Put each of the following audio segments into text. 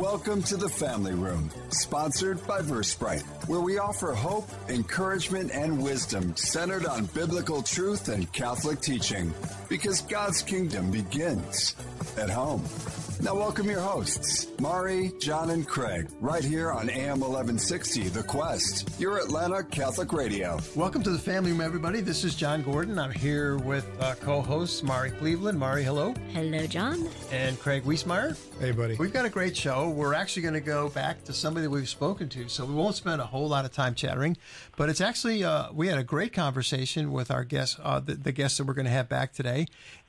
Welcome to the Family Room, sponsored by Versprite, where we offer hope, encouragement, and wisdom centered on biblical truth and Catholic teaching. Because God's kingdom begins at home. Now, welcome your hosts, Mari, John, and Craig, right here on AM 1160, The Quest, your Atlanta Catholic Radio. Welcome to the family room, everybody. This is John Gordon. I'm here with uh, co hosts Mari Cleveland. Mari, hello. Hello, John. And Craig Wiesmeyer. Hey, buddy. We've got a great show. We're actually going to go back to somebody that we've spoken to, so we won't spend a whole lot of time chattering. But it's actually, uh, we had a great conversation with our guests, uh, the, the, guests that we're going to have back today.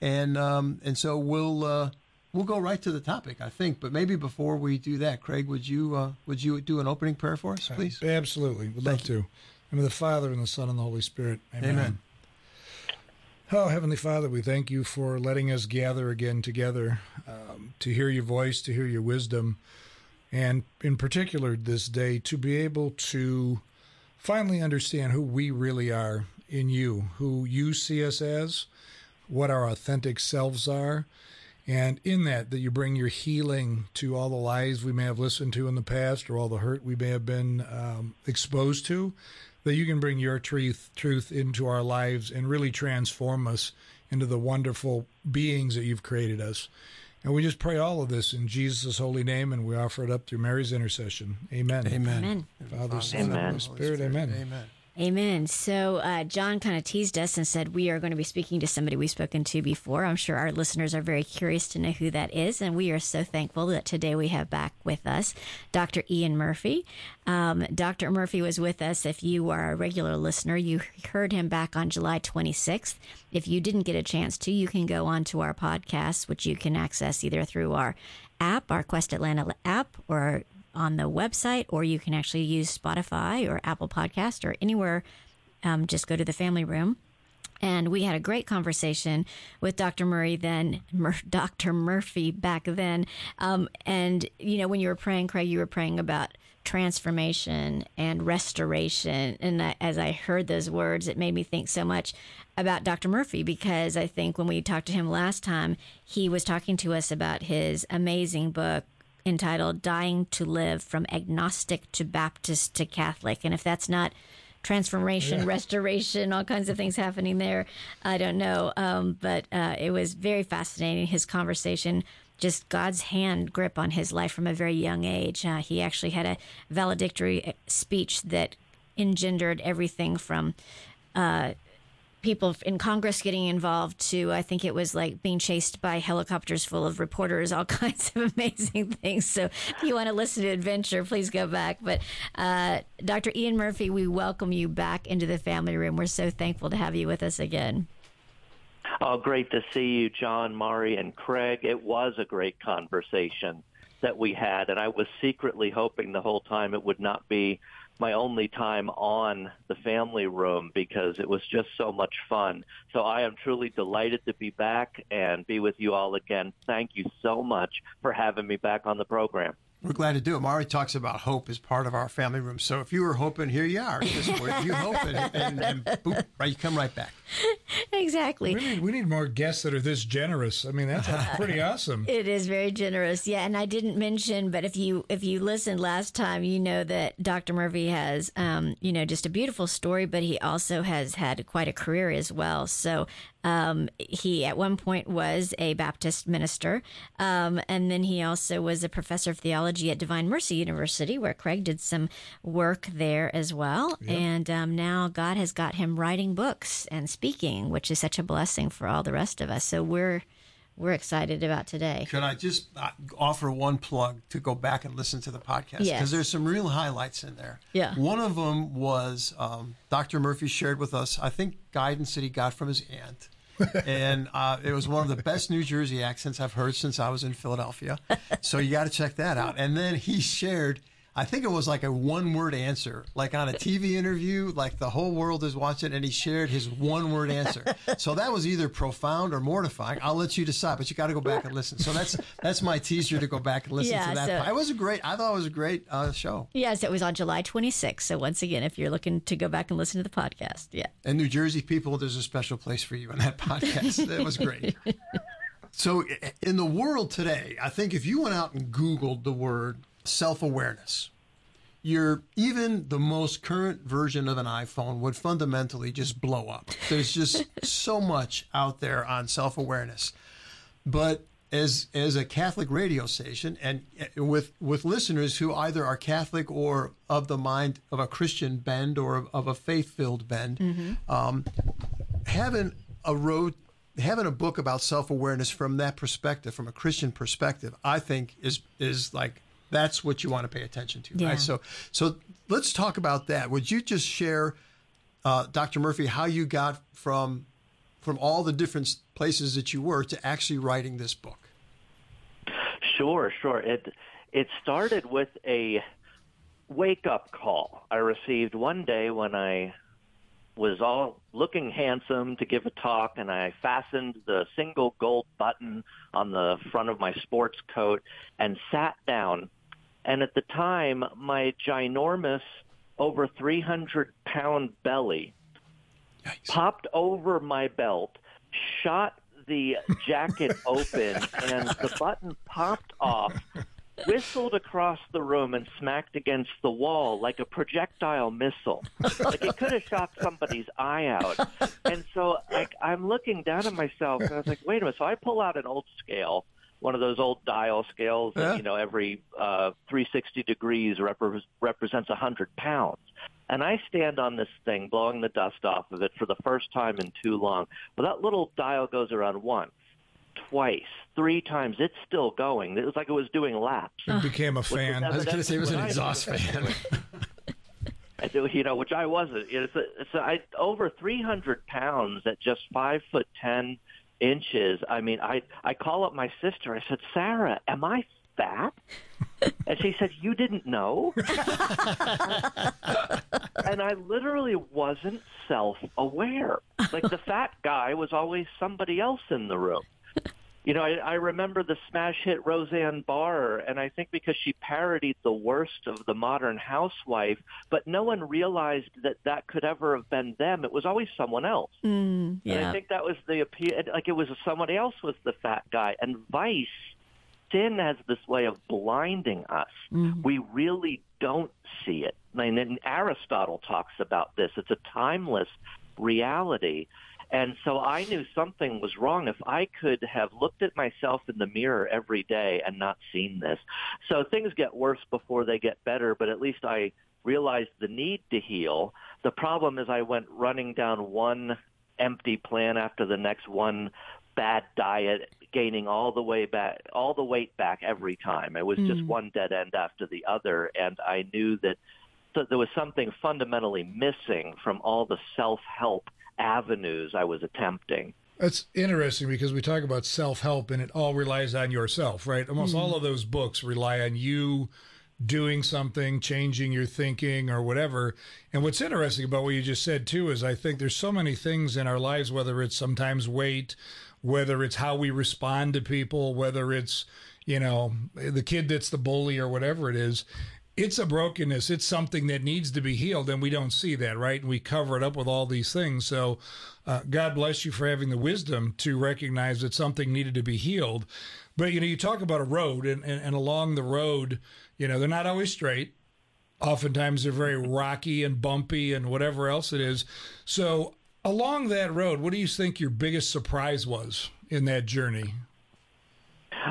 And, um, and so we'll uh, we'll go right to the topic, I think. But maybe before we do that, Craig, would you uh, would you do an opening prayer for us, please? Uh, absolutely, would love to. In the Father and the Son and the Holy Spirit. Amen. Amen. Oh, Heavenly Father, we thank you for letting us gather again together um, to hear your voice, to hear your wisdom, and in particular this day to be able to finally understand who we really are in you, who you see us as, what our authentic selves are, and in that, that you bring your healing to all the lies we may have listened to in the past or all the hurt we may have been um, exposed to, that you can bring your truth, truth into our lives and really transform us into the wonderful beings that you've created us. And we just pray all of this in Jesus' holy name, and we offer it up through Mary's intercession. Amen. Amen. Amen. Father, Son, and Holy Spirit. Amen. Amen. Amen. So uh, John kind of teased us and said we are going to be speaking to somebody we've spoken to before. I'm sure our listeners are very curious to know who that is, and we are so thankful that today we have back with us Dr. Ian Murphy. Um, Dr. Murphy was with us. If you are a regular listener, you heard him back on July 26th. If you didn't get a chance to, you can go on to our podcast, which you can access either through our app, our Quest Atlanta app, or on the website, or you can actually use Spotify or Apple Podcast or anywhere. Um, just go to the family room. And we had a great conversation with Dr. Murray then, Mur- Dr. Murphy back then. Um, and, you know, when you were praying, Craig, you were praying about transformation and restoration. And I, as I heard those words, it made me think so much about Dr. Murphy because I think when we talked to him last time, he was talking to us about his amazing book, entitled Dying to Live From Agnostic to Baptist to Catholic. And if that's not transformation, yeah. restoration, all kinds of things happening there, I don't know. Um, but uh, it was very fascinating, his conversation. Just God's hand grip on his life from a very young age. Uh, he actually had a valedictory speech that engendered everything from uh, people in Congress getting involved too. I think it was like being chased by helicopters full of reporters, all kinds of amazing things. So if you want to listen to Adventure, please go back. But uh, Dr. Ian Murphy, we welcome you back into the family room. We're so thankful to have you with us again. Oh, great to see you, John, Mari, and Craig. It was a great conversation that we had, and I was secretly hoping the whole time it would not be my only time on the family room because it was just so much fun. So I am truly delighted to be back and be with you all again. Thank you so much for having me back on the program. We're glad to do it. Mari talks about hope as part of our family room. So if you were hoping, here you are. you hope, and, and, and boop, right, you come right back. exactly. We need, we need more guests that are this generous. I mean, that's pretty awesome. It is very generous. Yeah, and I didn't mention, but if you if you listened last time, you know that Dr. Murphy has, um, you know, just a beautiful story, but he also has had quite a career as well. So um, he at one point was a Baptist minister, um, and then he also was a professor of theology at Divine Mercy University, where Craig did some work there as well. Yep. And um, now God has got him writing books and speaking, which is such a blessing for all the rest of us. So we're we're excited about today. Could I just uh, offer one plug to go back and listen to the podcast? Because yes. there's some real highlights in there. Yeah. One of them was um, Dr. Murphy shared with us, I think, guidance that he got from his aunt. And uh, it was one of the best New Jersey accents I've heard since I was in Philadelphia. So you got to check that out. And then he shared I think it was like a one word answer, like on a TV interview, like the whole world is watching, and he shared his one word answer. so that was either profound or mortifying. I'll let you decide, but you got to go back and listen. So that's that's my teaser to go back and listen yeah, to that. So, it was a great. I thought it was a great uh, show. Yes, it was on July 26th. So once again, if you're looking to go back and listen to the podcast, yeah. And New Jersey people, there's a special place for you in that podcast. It was great. So, in the world today, I think if you went out and Googled the word self awareness, your even the most current version of an iPhone would fundamentally just blow up. There's just so much out there on self awareness. But as as a Catholic radio station and with with listeners who either are Catholic or of the mind of a Christian bend or of a faith filled bend, mm-hmm. um, having a road having a book about self awareness from that perspective, from a Christian perspective, I think is is like that's what you want to pay attention to, yeah. right? So so let's talk about that. Would you just share, uh, Dr. Murphy, how you got from from all the different places that you were to actually writing this book? Sure, sure. It it started with a wake up call I received one day when I was all looking handsome to give a talk and I fastened the single gold button on the front of my sports coat and sat down. And at the time, my ginormous, over 300 pound belly nice. popped over my belt, shot the jacket open, and the button popped off, whistled across the room, and smacked against the wall like a projectile missile. Like it could have shot somebody's eye out. And so like, I'm looking down at myself, and I was like, wait a minute. So I pull out an old scale one of those old dial scales yeah. you know every uh, 360 degrees rep- represents 100 pounds and I stand on this thing, blowing the dust off of it for the first time in too long. Well, that little dial goes around once, twice, three times. It's still going. It was like it was doing laps. It became a fan. I was going to say it was an exhaust fan. I do, you know, which I wasn't. It's, a, it's a, I, over 300 pounds at just five foot ten inches. I mean, I I call up my sister. I said, Sarah, am I fat? and she said, You didn't know? and I literally wasn't self aware. Like the fat guy was always somebody else in the room. You know, I, I remember the smash hit Roseanne Barr, and I think because she parodied the worst of the modern housewife, but no one realized that that could ever have been them. It was always someone else. Mm, yeah. And I think that was the appeal. Like it was somebody else was the fat guy, and Vice sin has this way of blinding us. Mm-hmm. We really don't see it. I mean, and Aristotle talks about this. It's a timeless reality. And so I knew something was wrong if I could have looked at myself in the mirror every day and not seen this. So things get worse before they get better, but at least I realized the need to heal. The problem is I went running down one empty plan after the next one bad diet gaining all the way back, all the weight back every time. It was mm. just one dead end after the other, and I knew that so there was something fundamentally missing from all the self-help avenues I was attempting. That's interesting because we talk about self-help and it all relies on yourself, right? Almost mm. all of those books rely on you doing something, changing your thinking or whatever. And what's interesting about what you just said too is I think there's so many things in our lives, whether it's sometimes weight, whether it's how we respond to people, whether it's, you know, the kid that's the bully or whatever it is. It's a brokenness. It's something that needs to be healed, and we don't see that, right? And we cover it up with all these things. So, uh, God bless you for having the wisdom to recognize that something needed to be healed. But, you know, you talk about a road, and, and, and along the road, you know, they're not always straight. Oftentimes they're very rocky and bumpy and whatever else it is. So, Along that road, what do you think your biggest surprise was in that journey?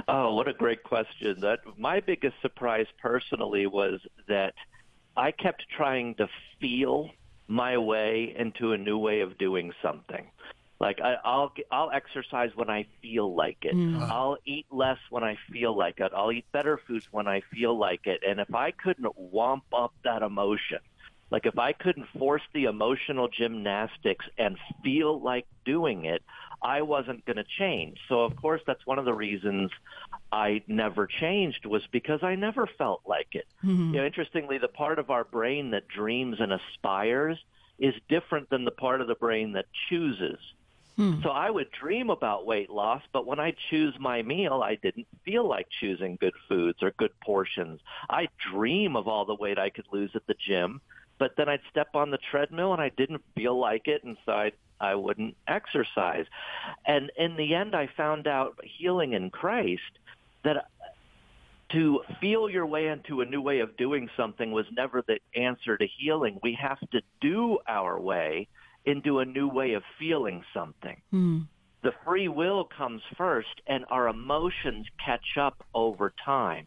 Oh, what a great question. That my biggest surprise personally was that I kept trying to feel my way into a new way of doing something. Like I, I'll I'll exercise when I feel like it. Mm. I'll eat less when I feel like it. I'll eat better foods when I feel like it. And if I couldn't womp up that emotion, like if I couldn't force the emotional gymnastics and feel like doing it, I wasn't going to change. So of course that's one of the reasons I never changed was because I never felt like it. Mm-hmm. You know, interestingly, the part of our brain that dreams and aspires is different than the part of the brain that chooses. Hmm. So I would dream about weight loss, but when I choose my meal, I didn't feel like choosing good foods or good portions. I dream of all the weight I could lose at the gym, but then I'd step on the treadmill and I didn't feel like it, and so I I wouldn't exercise. And in the end, I found out healing in Christ that to feel your way into a new way of doing something was never the answer to healing. We have to do our way into a new way of feeling something. Mm. The free will comes first, and our emotions catch up over time.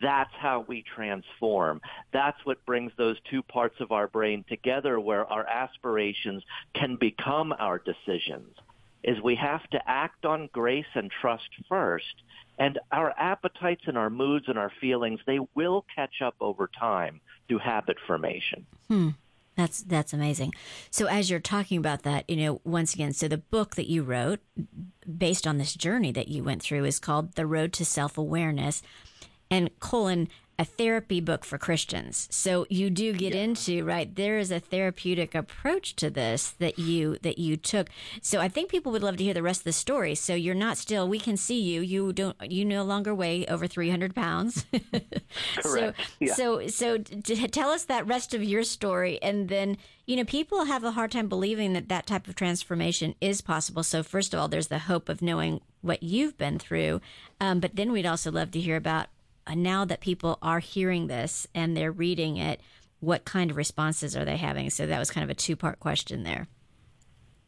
That's how we transform. That's what brings those two parts of our brain together where our aspirations can become our decisions. Is we have to act on grace and trust first, and our appetites and our moods and our feelings, they will catch up over time through habit formation. Hmm. That's that's amazing. So as you're talking about that, you know, once again, so the book that you wrote based on this journey that you went through is called The Road to Self-Awareness and colon a therapy book for Christians. So you do get yeah. into right there is a therapeutic approach to this that you that you took. So I think people would love to hear the rest of the story. So you're not still. We can see you. You don't. You no longer weigh over 300 pounds. Correct. So yeah. so so tell us that rest of your story, and then you know people have a hard time believing that that type of transformation is possible. So first of all, there's the hope of knowing what you've been through, um, but then we'd also love to hear about uh, now that people are hearing this and they're reading it, what kind of responses are they having? So that was kind of a two part question there.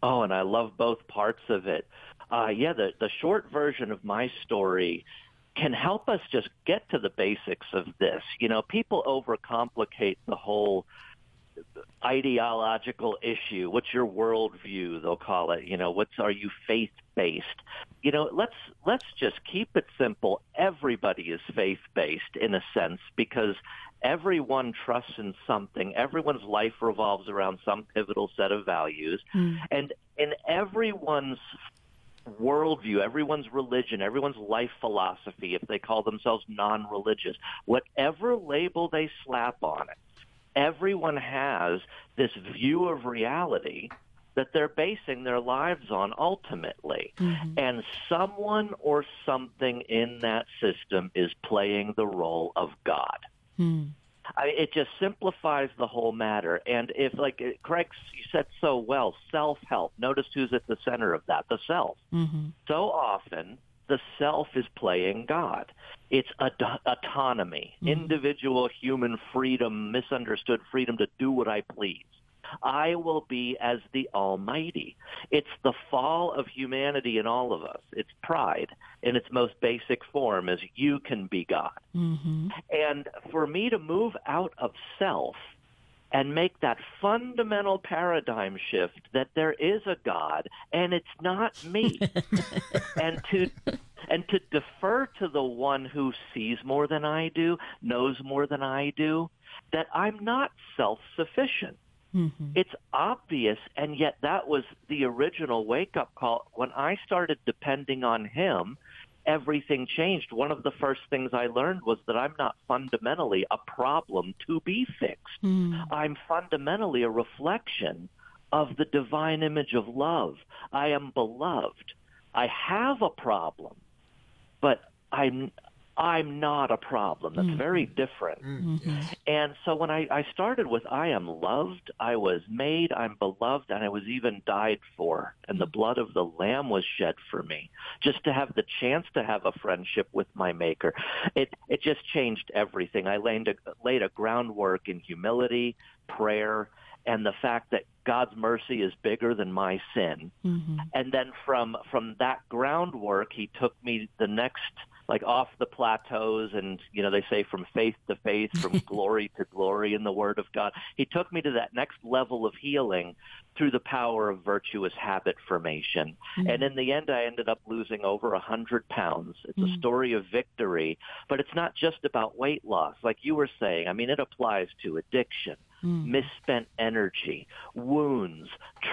Oh, and I love both parts of it. Uh, yeah, the, the short version of my story can help us just get to the basics of this. You know, people overcomplicate the whole ideological issue. What's your worldview? They'll call it. You know, what's are you faith based? You know, let's let's just keep it simple. Everybody is faith based in a sense because everyone trusts in something. Everyone's life revolves around some pivotal set of values, mm. and in everyone's worldview, everyone's religion, everyone's life philosophy, if they call themselves non-religious, whatever label they slap on it, everyone has this view of reality that they're basing their lives on ultimately. Mm-hmm. And someone or something in that system is playing the role of God. Mm. I it just simplifies the whole matter. And if, like Craig, said so well, self-help. Notice who's at the center of that, the self. Mm-hmm. So often, the self is playing God. It's ad- autonomy, mm-hmm. individual human freedom, misunderstood freedom to do what I please. I will be as the Almighty. It's the fall of humanity in all of us. It's pride in its most basic form as you can be God. Mm-hmm. And for me to move out of self and make that fundamental paradigm shift that there is a God and it's not me. and to and to defer to the one who sees more than I do, knows more than I do, that I'm not self-sufficient. Mm-hmm. It's obvious, and yet that was the original wake-up call. When I started depending on him, everything changed. One of the first things I learned was that I'm not fundamentally a problem to be fixed. Mm. I'm fundamentally a reflection of the divine image of love. I am beloved. I have a problem, but I'm I'm not a problem. That's mm-hmm. very different. Mm-hmm. And so when I, I started with I am loved, I was made, I'm beloved, and I was even died for. And the blood of the Lamb was shed for me. Just to have the chance to have a friendship with my Maker. It, it just changed everything. I laid a, laid a groundwork in humility, prayer, and the fact that God's mercy is bigger than my sin. Mm-hmm. And then from from that groundwork, He took me the next like off the plateaus and you know they say from faith to faith from glory to glory in the word of god he took me to that next level of healing through the power of virtuous habit formation mm-hmm. and in the end i ended up losing over a hundred pounds it's mm-hmm. a story of victory but it's not just about weight loss like you were saying i mean it applies to addiction mm. misspent energy, wounds,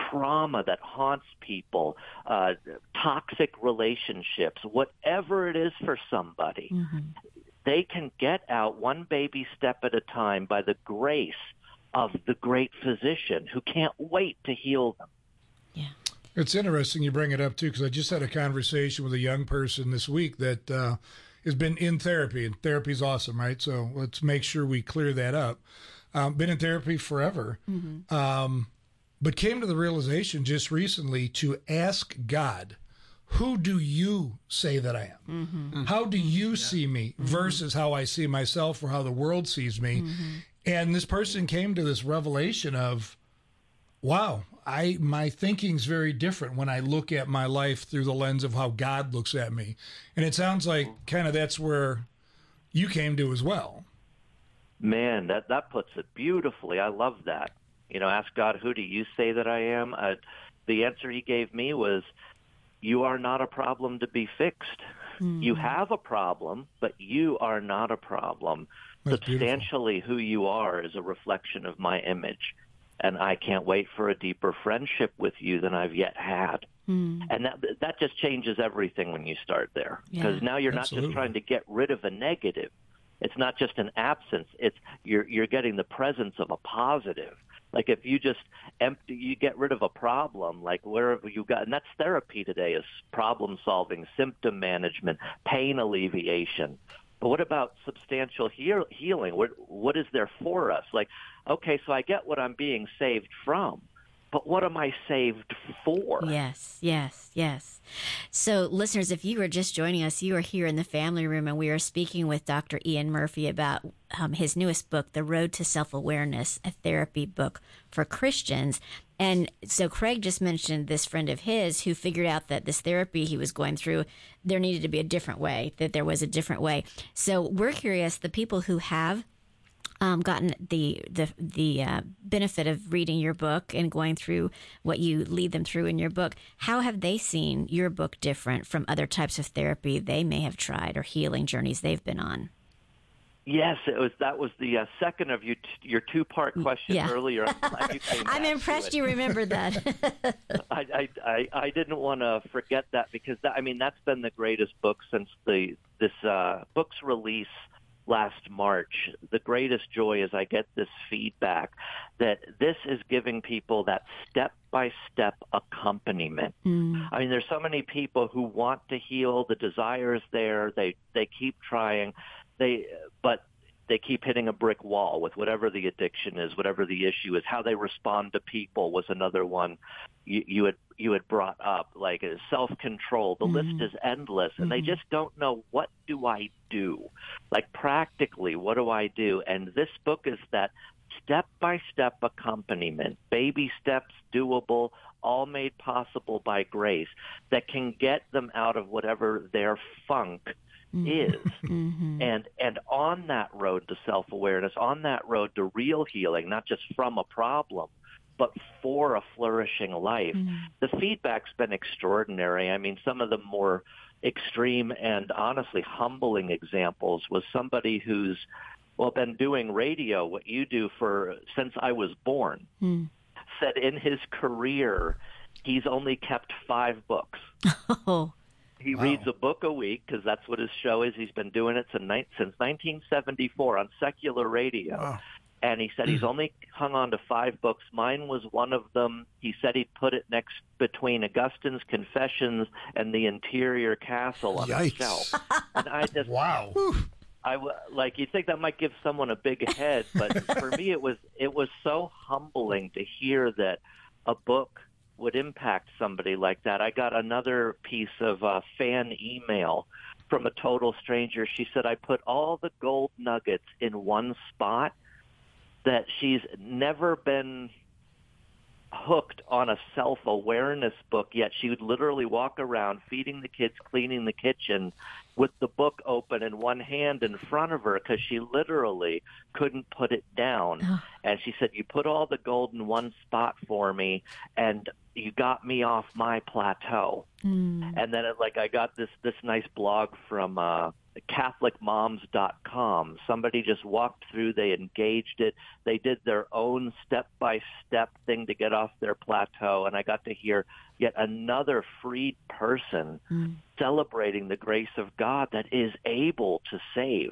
trauma that haunts people, uh, toxic relationships, whatever it is for somebody. Mm-hmm. They can get out one baby step at a time by the grace of the great physician who can't wait to heal them. Yeah. It's interesting you bring it up too, because I just had a conversation with a young person this week that uh, has been in therapy, and therapy's awesome, right? So let's make sure we clear that up. Um, been in therapy forever, Mm-hmm. um, but came to the realization just recently to ask God, "Who do you say that I am? Mm-hmm. How do you see me versus how I see myself or how the world sees me?" Mm-hmm. And this person came to this revelation of, "Wow, I my thinking's very different when I look at my life through the lens of how God looks at me." And it sounds like kind of that's where you came to as well. Man, that that puts it beautifully. I love that. You know, ask God, who do you say that I am? Uh, the answer He gave me was, "You are not a problem to be fixed. You have a problem, but you are not a problem. That's beautiful. Substantially, who you are is a reflection of my image." And I can't wait for a deeper friendship with you than I've yet had. And that that just changes everything when you start there because Yeah. now you're Absolutely. not just trying to get rid of a negative. It's not just an absence. It's you're you're getting the presence of a positive. Like if you just empty, you get rid of a problem. Like wherever you got, and that's therapy today is problem solving, symptom management, pain alleviation. But what about substantial heal, healing? What what is there for us? Like, okay, so I get what I'm being saved from, but what am I saved for? Yes, yes, yes. So, listeners, if you are just joining us, you are here in the family room, and we are speaking with Dr. Ian Murphy about um, his newest book, The Road to Self Awareness, a therapy book for Christians. And so, Craig just mentioned this friend of his who figured out that this therapy he was going through, there needed to be a different way, that there was a different way. So, we're curious the people who have um, gotten the the the uh, benefit of reading your book and going through what you lead them through in your book, how have they seen your book different from other types of therapy they may have tried or healing journeys they've been on? Yes, it was. That was the uh, second of you t- your two part question Yeah. earlier. I'm, you came I'm impressed you remembered that. I, I, I, I didn't want to forget that because that, I mean that's been the greatest book since the this uh, book's release last March. The greatest joy is I get this feedback that this is giving people that step by step accompaniment. Mm. I mean, there's so many people who want to heal. The desire is there. They they keep trying. They but they keep hitting a brick wall with whatever the addiction is, whatever the issue is. How they respond to people was another one you, you had you had brought up, like self control. The list mm-hmm. is endless, and they mm-hmm. just don't know what do I do, like practically what do I do. And this book is that step by step accompaniment, baby steps, doable, all made possible by grace, that can get them out of whatever their funk Mm-hmm. is. Mm-hmm. And and on that road to self awareness, on that road to real healing, not just from a problem, but for a flourishing life, mm-hmm. the feedback's been extraordinary. I mean, some of the more extreme and honestly humbling examples was somebody who's well been doing radio, what you do for since I was born. Hmm. Said in his career, he's only kept five books. oh, He reads a book a week because that's what his show is. He's been doing it since, since 1974 on secular radio. Wow. And he said he's only hung on to five books. Mine was one of them. He said he'd put it next between Augustine's Confessions and the Interior Castle on a Yikes. shelf. And I just, Wow. I w- like you think that might give someone a big head, but for me it was it was so humbling to hear that a book would impact somebody like that. I got another piece of uh, fan email from a total stranger. She said I put all the gold nuggets in one spot that she's never been hooked on a self-awareness book yet she would literally walk around feeding the kids cleaning the kitchen with the book open in one hand in front of her because she literally couldn't put it down. And she said you put all the gold in one spot for me and you got me off my plateau. And then it, like i got this this nice blog from uh catholicmoms.com somebody just walked through they engaged it. They did their own step by step thing to get off their plateau. And i got to hear yet another freed person mm. celebrating the grace of god that is able to save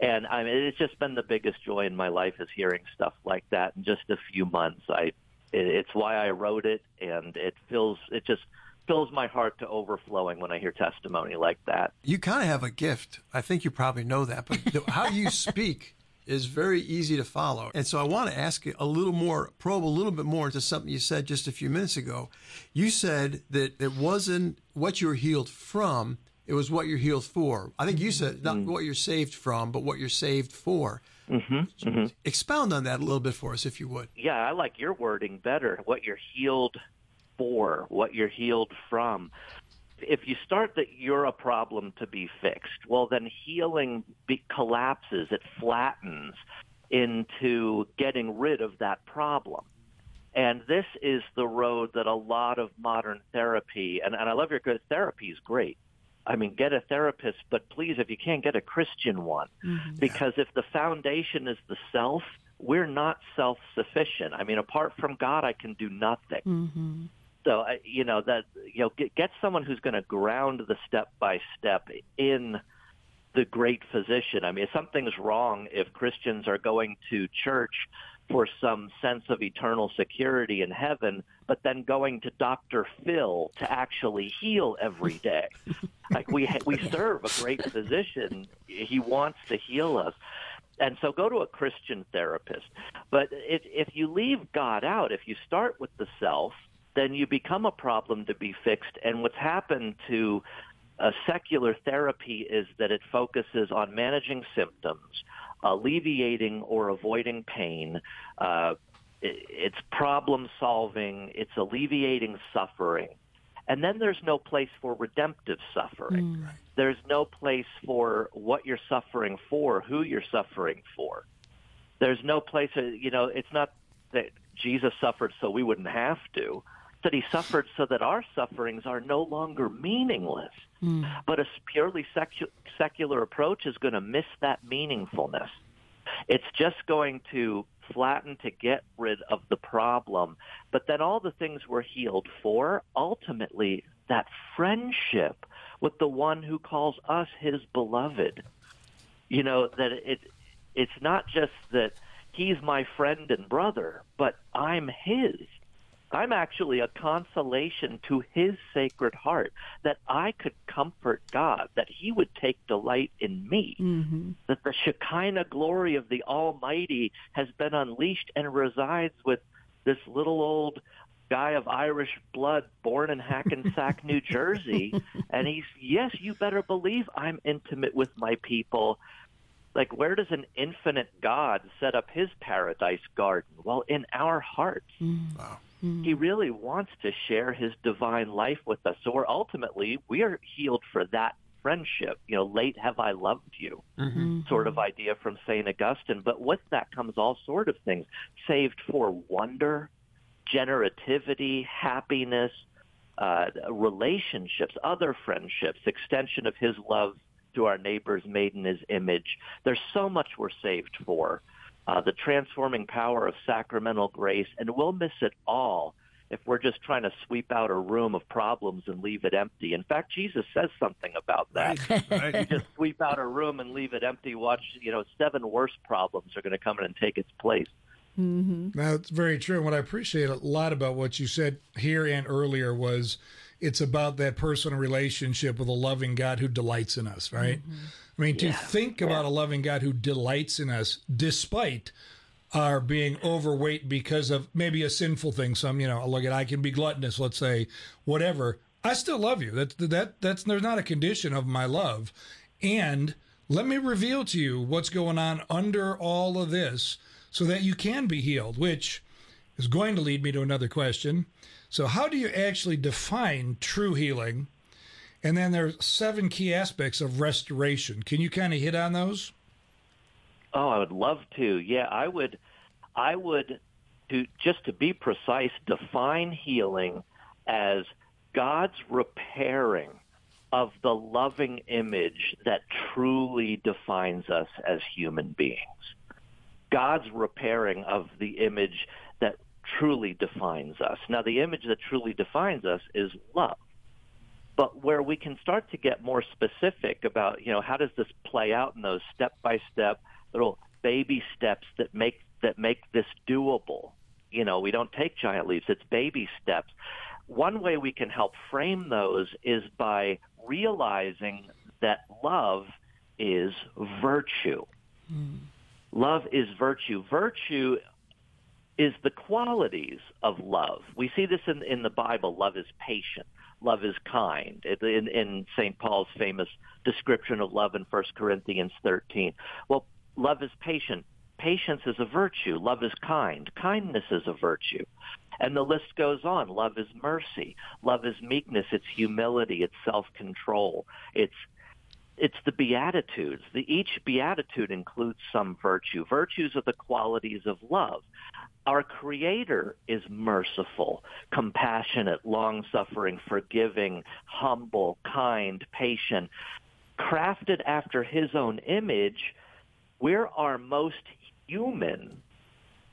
and I mean, it's just been the biggest joy in my life is hearing stuff like that in just a few months. I, it, it's why I wrote it, and it fills, it just fills my heart to overflowing when I hear testimony like that. You kind of have a gift. I think you probably know that, but the, how you speak, is very easy to follow. And so I want to ask you a little more, probe a little bit more into something you said just a few minutes ago. You said that it wasn't what you were healed from, it was what you're healed for. I think you said not mm-hmm. what you're saved from, but what you're saved for. Mm-hmm, mm-hmm. Expound on that a little bit for us, if you would. Yeah, I like your wording better. What you're healed for, what you're healed from. If you start that you're a problem to be fixed, well, then healing be- collapses, it flattens into getting rid of that problem. And this is the road that a lot of modern therapy, and, and I love your good therapy is great. I mean, get a therapist, but please, if you can't get a Christian one, mm-hmm. because if the foundation is the self, we're not self-sufficient. I mean, apart from God, I can do nothing. Mm-hmm. So, uh, you know, that you know, get, get someone who's going to ground the step by step in the great physician. I mean, something's wrong if Christians are going to church for some sense of eternal security in heaven, but then going to Dr. Phil to actually heal every day. like we we serve a great physician, he wants to heal us. And so go to a Christian therapist. But if, if you leave God out, if you start with the self, then you become a problem to be fixed. And what's happened to a secular therapy is that it focuses on managing symptoms, alleviating or avoiding pain. Uh, it, it's problem solving. It's alleviating suffering. And then there's no place for redemptive suffering. Mm. There's no place for what you're suffering for, who you're suffering for. There's no place, uh, you know, it's not that Jesus suffered so we wouldn't have to that he suffered so that our sufferings are no longer meaningless. Mm. But a purely secu- secular approach is going to miss that meaningfulness. It's just going to flatten to get rid of the problem. But then all the things we're healed for, ultimately, that friendship with the one who calls us his beloved. You know, that it, it's not just that he's my friend and brother, but I'm his. I'm actually a consolation to his sacred heart that I could comfort God, that he would take delight in me, mm-hmm. that the Shekinah glory of the Almighty has been unleashed and resides with this little old guy of Irish blood born in Hackensack, New Jersey. And he's, yes, you better believe I'm intimate with my people. Like, where does an infinite God set up his paradise garden? Well, in our hearts. Mm. Wow. Mm-hmm. He really wants to share his divine life with us. So we're ultimately, we are healed for that friendship. You know, late have I loved you, mm-hmm. sort of idea from St. Augustine. But with that comes all sort of things. Saved for wonder, generativity, happiness, uh, relationships, other friendships, extension of his love to our neighbors made in his image. There's so much we're saved for uh, the transforming power of sacramental grace, and we'll miss it all if we're just trying to sweep out a room of problems and leave it empty. In fact, Jesus says something about that. Right, right. you just sweep out a room and leave it empty. Watch, you know, seven worse problems are going to come in and take its place. Mm-hmm. That's very true. And what I appreciate a lot about what you said here and earlier was it's about that personal relationship with a loving God who delights in us, right? Mm-hmm. I mean, to yeah. think about a loving God who delights in us despite our being overweight because of maybe a sinful thing. Some, you know, look at I can be gluttonous, let's say, whatever. I still love you. That that that's there's not a condition of my love. And let me reveal to you what's going on under all of this so that you can be healed, which is going to lead me to another question. So, how do you actually define true healing? And then there's seven key aspects of restoration. Can you kind of hit on those? Oh, I would love to. Yeah, I would. I would to just to be precise, define healing as God's repairing of the loving image that truly defines us as human beings. God's repairing of the image that truly defines us. Now, the image that truly defines us is love but where we can start to get more specific about, you know, how does this play out in those step by step little baby steps that make that make this doable. You know, we don't take giant leaps, it's baby steps. One way we can help frame those is by realizing that love is virtue. Mm. Love is virtue. Virtue is the qualities of love. We see this in, in the Bible. Love is patient. Love is kind. In, in St. Paul's famous description of love in 1 Corinthians 13. Well, love is patient. Patience is a virtue. Love is kind. Kindness is a virtue. And the list goes on. Love is mercy. Love is meekness. It's humility. It's self-control. It's it's the beatitudes. The, each beatitude includes some virtue. Virtues are the qualities of love. Our Creator is merciful, compassionate, long-suffering, forgiving, humble, kind, patient. Crafted after His own image, we're our most human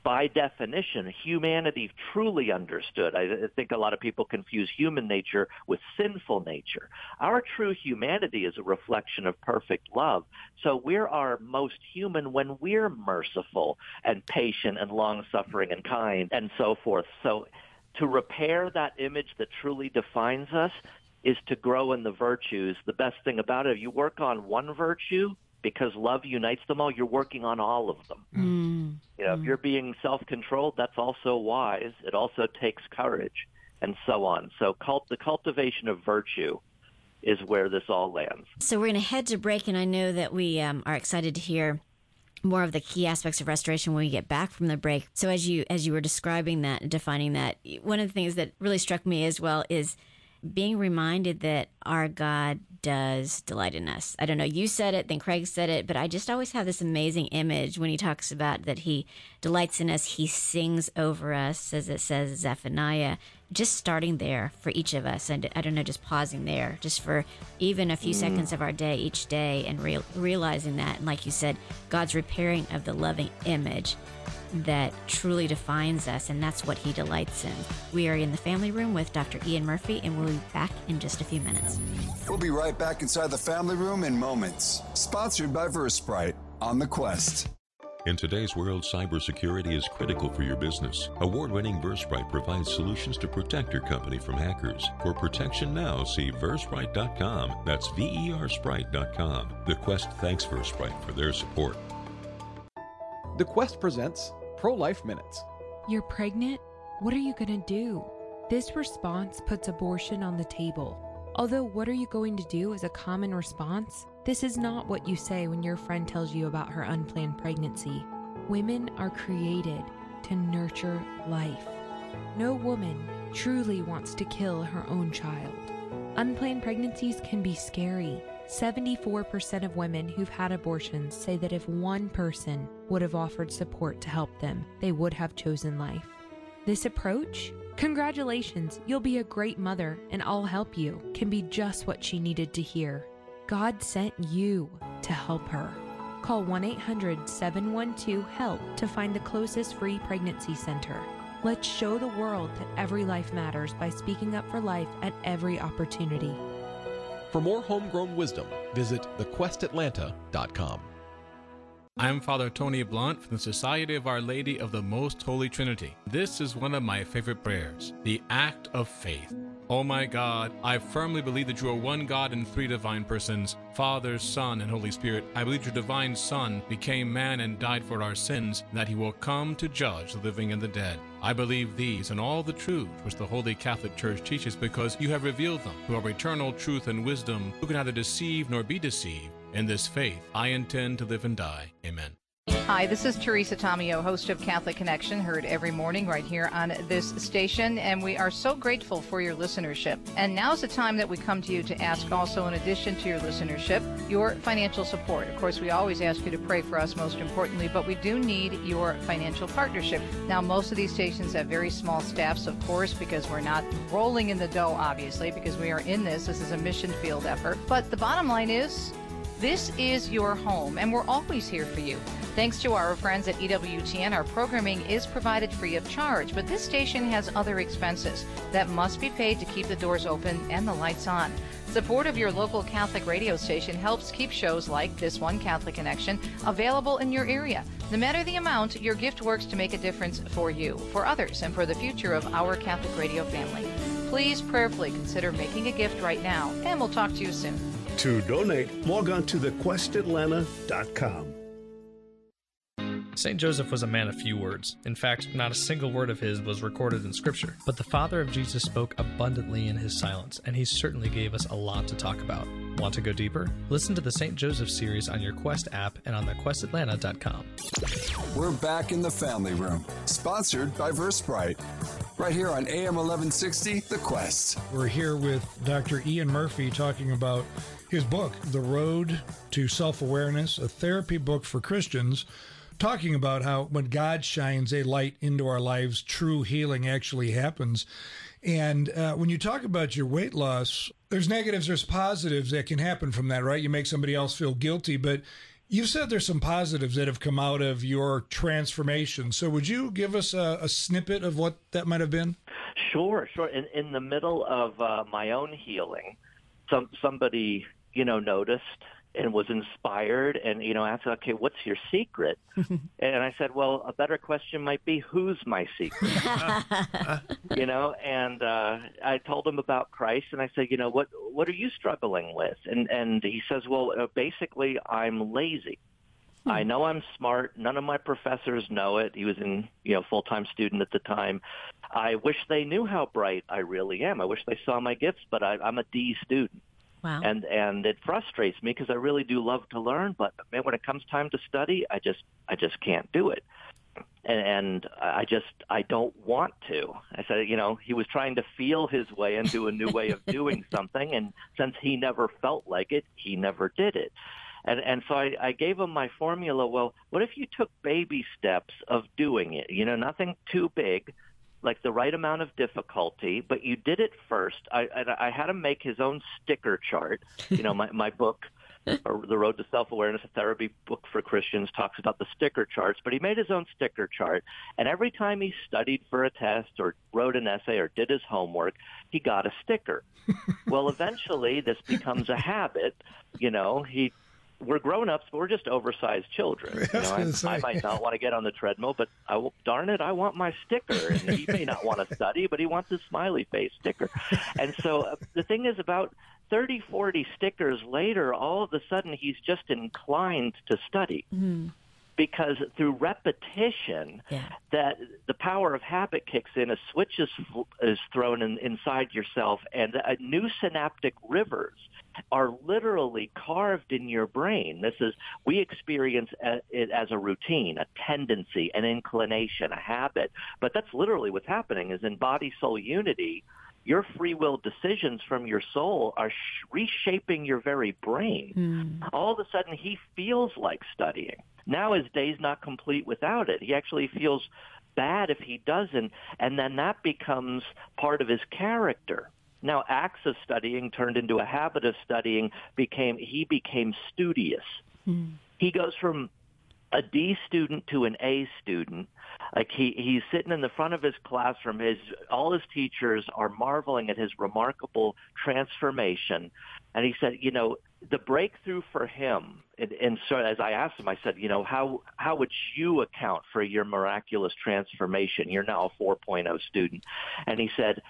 by definition, humanity truly understood. I think a lot of people confuse human nature with sinful nature. Our true humanity is a reflection of perfect love. So we're our most human when we're merciful and patient and long-suffering and kind and so forth. So to repair that image that truly defines us is to grow in the virtues. The best thing about it, if you work on one virtue, because love unites them all, you're working on all of them. Mm. You know, mm. if you're being self-controlled, that's also wise. It also takes courage and so on. So cult- the cultivation of virtue is where this all lands. So we're going to head to break, and I know that we um, are excited to hear more of the key aspects of restoration when we get back from the break. So as you as you were describing that, defining that, one of the things that really struck me as well is being reminded that our God does delight in us. I don't know, you said it, then Craig said it, but I just always have this amazing image when he talks about that he delights in us, he sings over us, as it says Zephaniah. Just starting there for each of us, and I don't know, just pausing there, just for even a few mm. seconds of our day each day, and real, realizing that, and like you said, God's repairing of the loving image that truly defines us, and that's what he delights in. We are in the family room with Dr. Ian Murphy, and we'll be back in just a few minutes. We'll be right back inside the family room in moments. Sponsored by Versprite on the Quest. In today's world, cybersecurity is critical for your business. Award-winning Versprite provides solutions to protect your company from hackers. For protection now, see versprite.com. That's V-E-R-Sprite.com. The Quest thanks Versprite for their support. The Quest presents Pro Life Minutes. You're pregnant? What are you going to do? This response puts abortion on the table. Although, what are you going to do is a common response, this is not what you say when your friend tells you about her unplanned pregnancy. Women are created to nurture life. No woman truly wants to kill her own child. Unplanned pregnancies can be scary. 74% of women who've had abortions say that if one person would have offered support to help them, they would have chosen life. This approach, congratulations, you'll be a great mother and I'll help you, can be just what she needed to hear. God sent you to help her. Call 1 800 712 HELP to find the closest free pregnancy center. Let's show the world that every life matters by speaking up for life at every opportunity. For more homegrown wisdom, visit thequestatlanta.com. I'm Father Tony Blount from the Society of Our Lady of the Most Holy Trinity. This is one of my favorite prayers, the act of faith. Oh my God, I firmly believe that you are one God in three divine persons Father, Son, and Holy Spirit. I believe your divine Son became man and died for our sins, and that he will come to judge the living and the dead. I believe these and all the truth which the Holy Catholic Church teaches because you have revealed them through our eternal truth and wisdom, who can neither deceive nor be deceived. In this faith, I intend to live and die. Amen. Hi, this is Teresa Tomeo, host of Catholic Connection, heard every morning right here on this station, and we are so grateful for your listenership. And now's the time that we come to you to ask also, in addition to your listenership, your financial support. Of course, we always ask you to pray for us most importantly, but we do need your financial partnership. Now, most of these stations have very small staffs, of course, because we're not rolling in the dough, obviously, because we are in this. This is a mission field effort. But the bottom line is, this is your home, and we're always here for you. Thanks to our friends at EWTN, our programming is provided free of charge, but this station has other expenses that must be paid to keep the doors open and the lights on. Support of your local Catholic radio station helps keep shows like this one, Catholic Connection, available in your area. No matter the amount, your gift works to make a difference for you, for others, and for the future of our Catholic radio family. Please prayerfully consider making a gift right now, and we'll talk to you soon. To donate, log on to thequestatlanta.com. St. Joseph was a man of few words. In fact, not a single word of his was recorded in Scripture. But the father of Jesus spoke abundantly in his silence, and he certainly gave us a lot to talk about. Want to go deeper? Listen to the St. Joseph series on your Quest app and on thequestatlanta.com. We're back in the family room, sponsored by Versprite. Right here on AM 1160, The Quest. We're here with Dr. Ian Murphy talking about his book, The Road to Self Awareness, a therapy book for Christians talking about how when God shines a light into our lives, true healing actually happens. And uh, when you talk about your weight loss, there's negatives, there's positives that can happen from that, right? You make somebody else feel guilty, but you said there's some positives that have come out of your transformation. So would you give us a, a snippet of what that might have been? Sure, sure. In, in the middle of uh, my own healing, some somebody you know noticed and was inspired and you know asked okay what's your secret and i said well a better question might be who's my secret you know and uh i told him about christ and i said you know what what are you struggling with and and he says well uh, basically i'm lazy I know I'm smart. None of my professors know it. He was in, you know, full-time student at the time. I wish they knew how bright I really am. I wish they saw my gifts, but I, I'm a D student. Wow. And and it frustrates me because I really do love to learn, but man, when it comes time to study, I just I just can't do it. And, and I just I don't want to. I said, you know, he was trying to feel his way into a new way of doing something, and since he never felt like it, he never did it. And and so I, I gave him my formula. Well, what if you took baby steps of doing it? You know, nothing too big, like the right amount of difficulty, but you did it first. I, I, I had him make his own sticker chart. You know, my, my book, or The Road to Self-Awareness, a therapy book for Christians, talks about the sticker charts, but he made his own sticker chart. And every time he studied for a test or wrote an essay or did his homework, he got a sticker. well, eventually this becomes a habit. You know, he we're grown ups, but we're just oversized children. You know, I, I, might not want to get on the treadmill, but I will, darn it, I want my sticker. And he may not want to study, but he wants his smiley face sticker. And so uh, the thing is, about 30, 40 stickers later, all of a sudden he's just inclined to study. Mm. Because through repetition, yeah. that the power of habit kicks in, a switch is, is thrown in, inside yourself, and uh, new synaptic rivers are literally carved in your brain. This is, we experience it as a routine, a tendency, an inclination, a habit. But that's literally what's happening is in body soul unity, your free will decisions from your soul are sh- reshaping your very brain. Mm. All of a sudden, he feels like studying. Now his day's not complete without it. He actually feels bad if he doesn't, and then that becomes part of his character. Now, acts of studying turned into a habit of studying. Became he became studious. Mm. He goes from a D student to an A student. Like he he's sitting in the front of his classroom. His all his teachers are marveling at his remarkable transformation. And he said, you know, the breakthrough for him. And, and so as I asked him, I said, you know, how how would you account for your miraculous transformation? You're now a 4.0 student, and he said,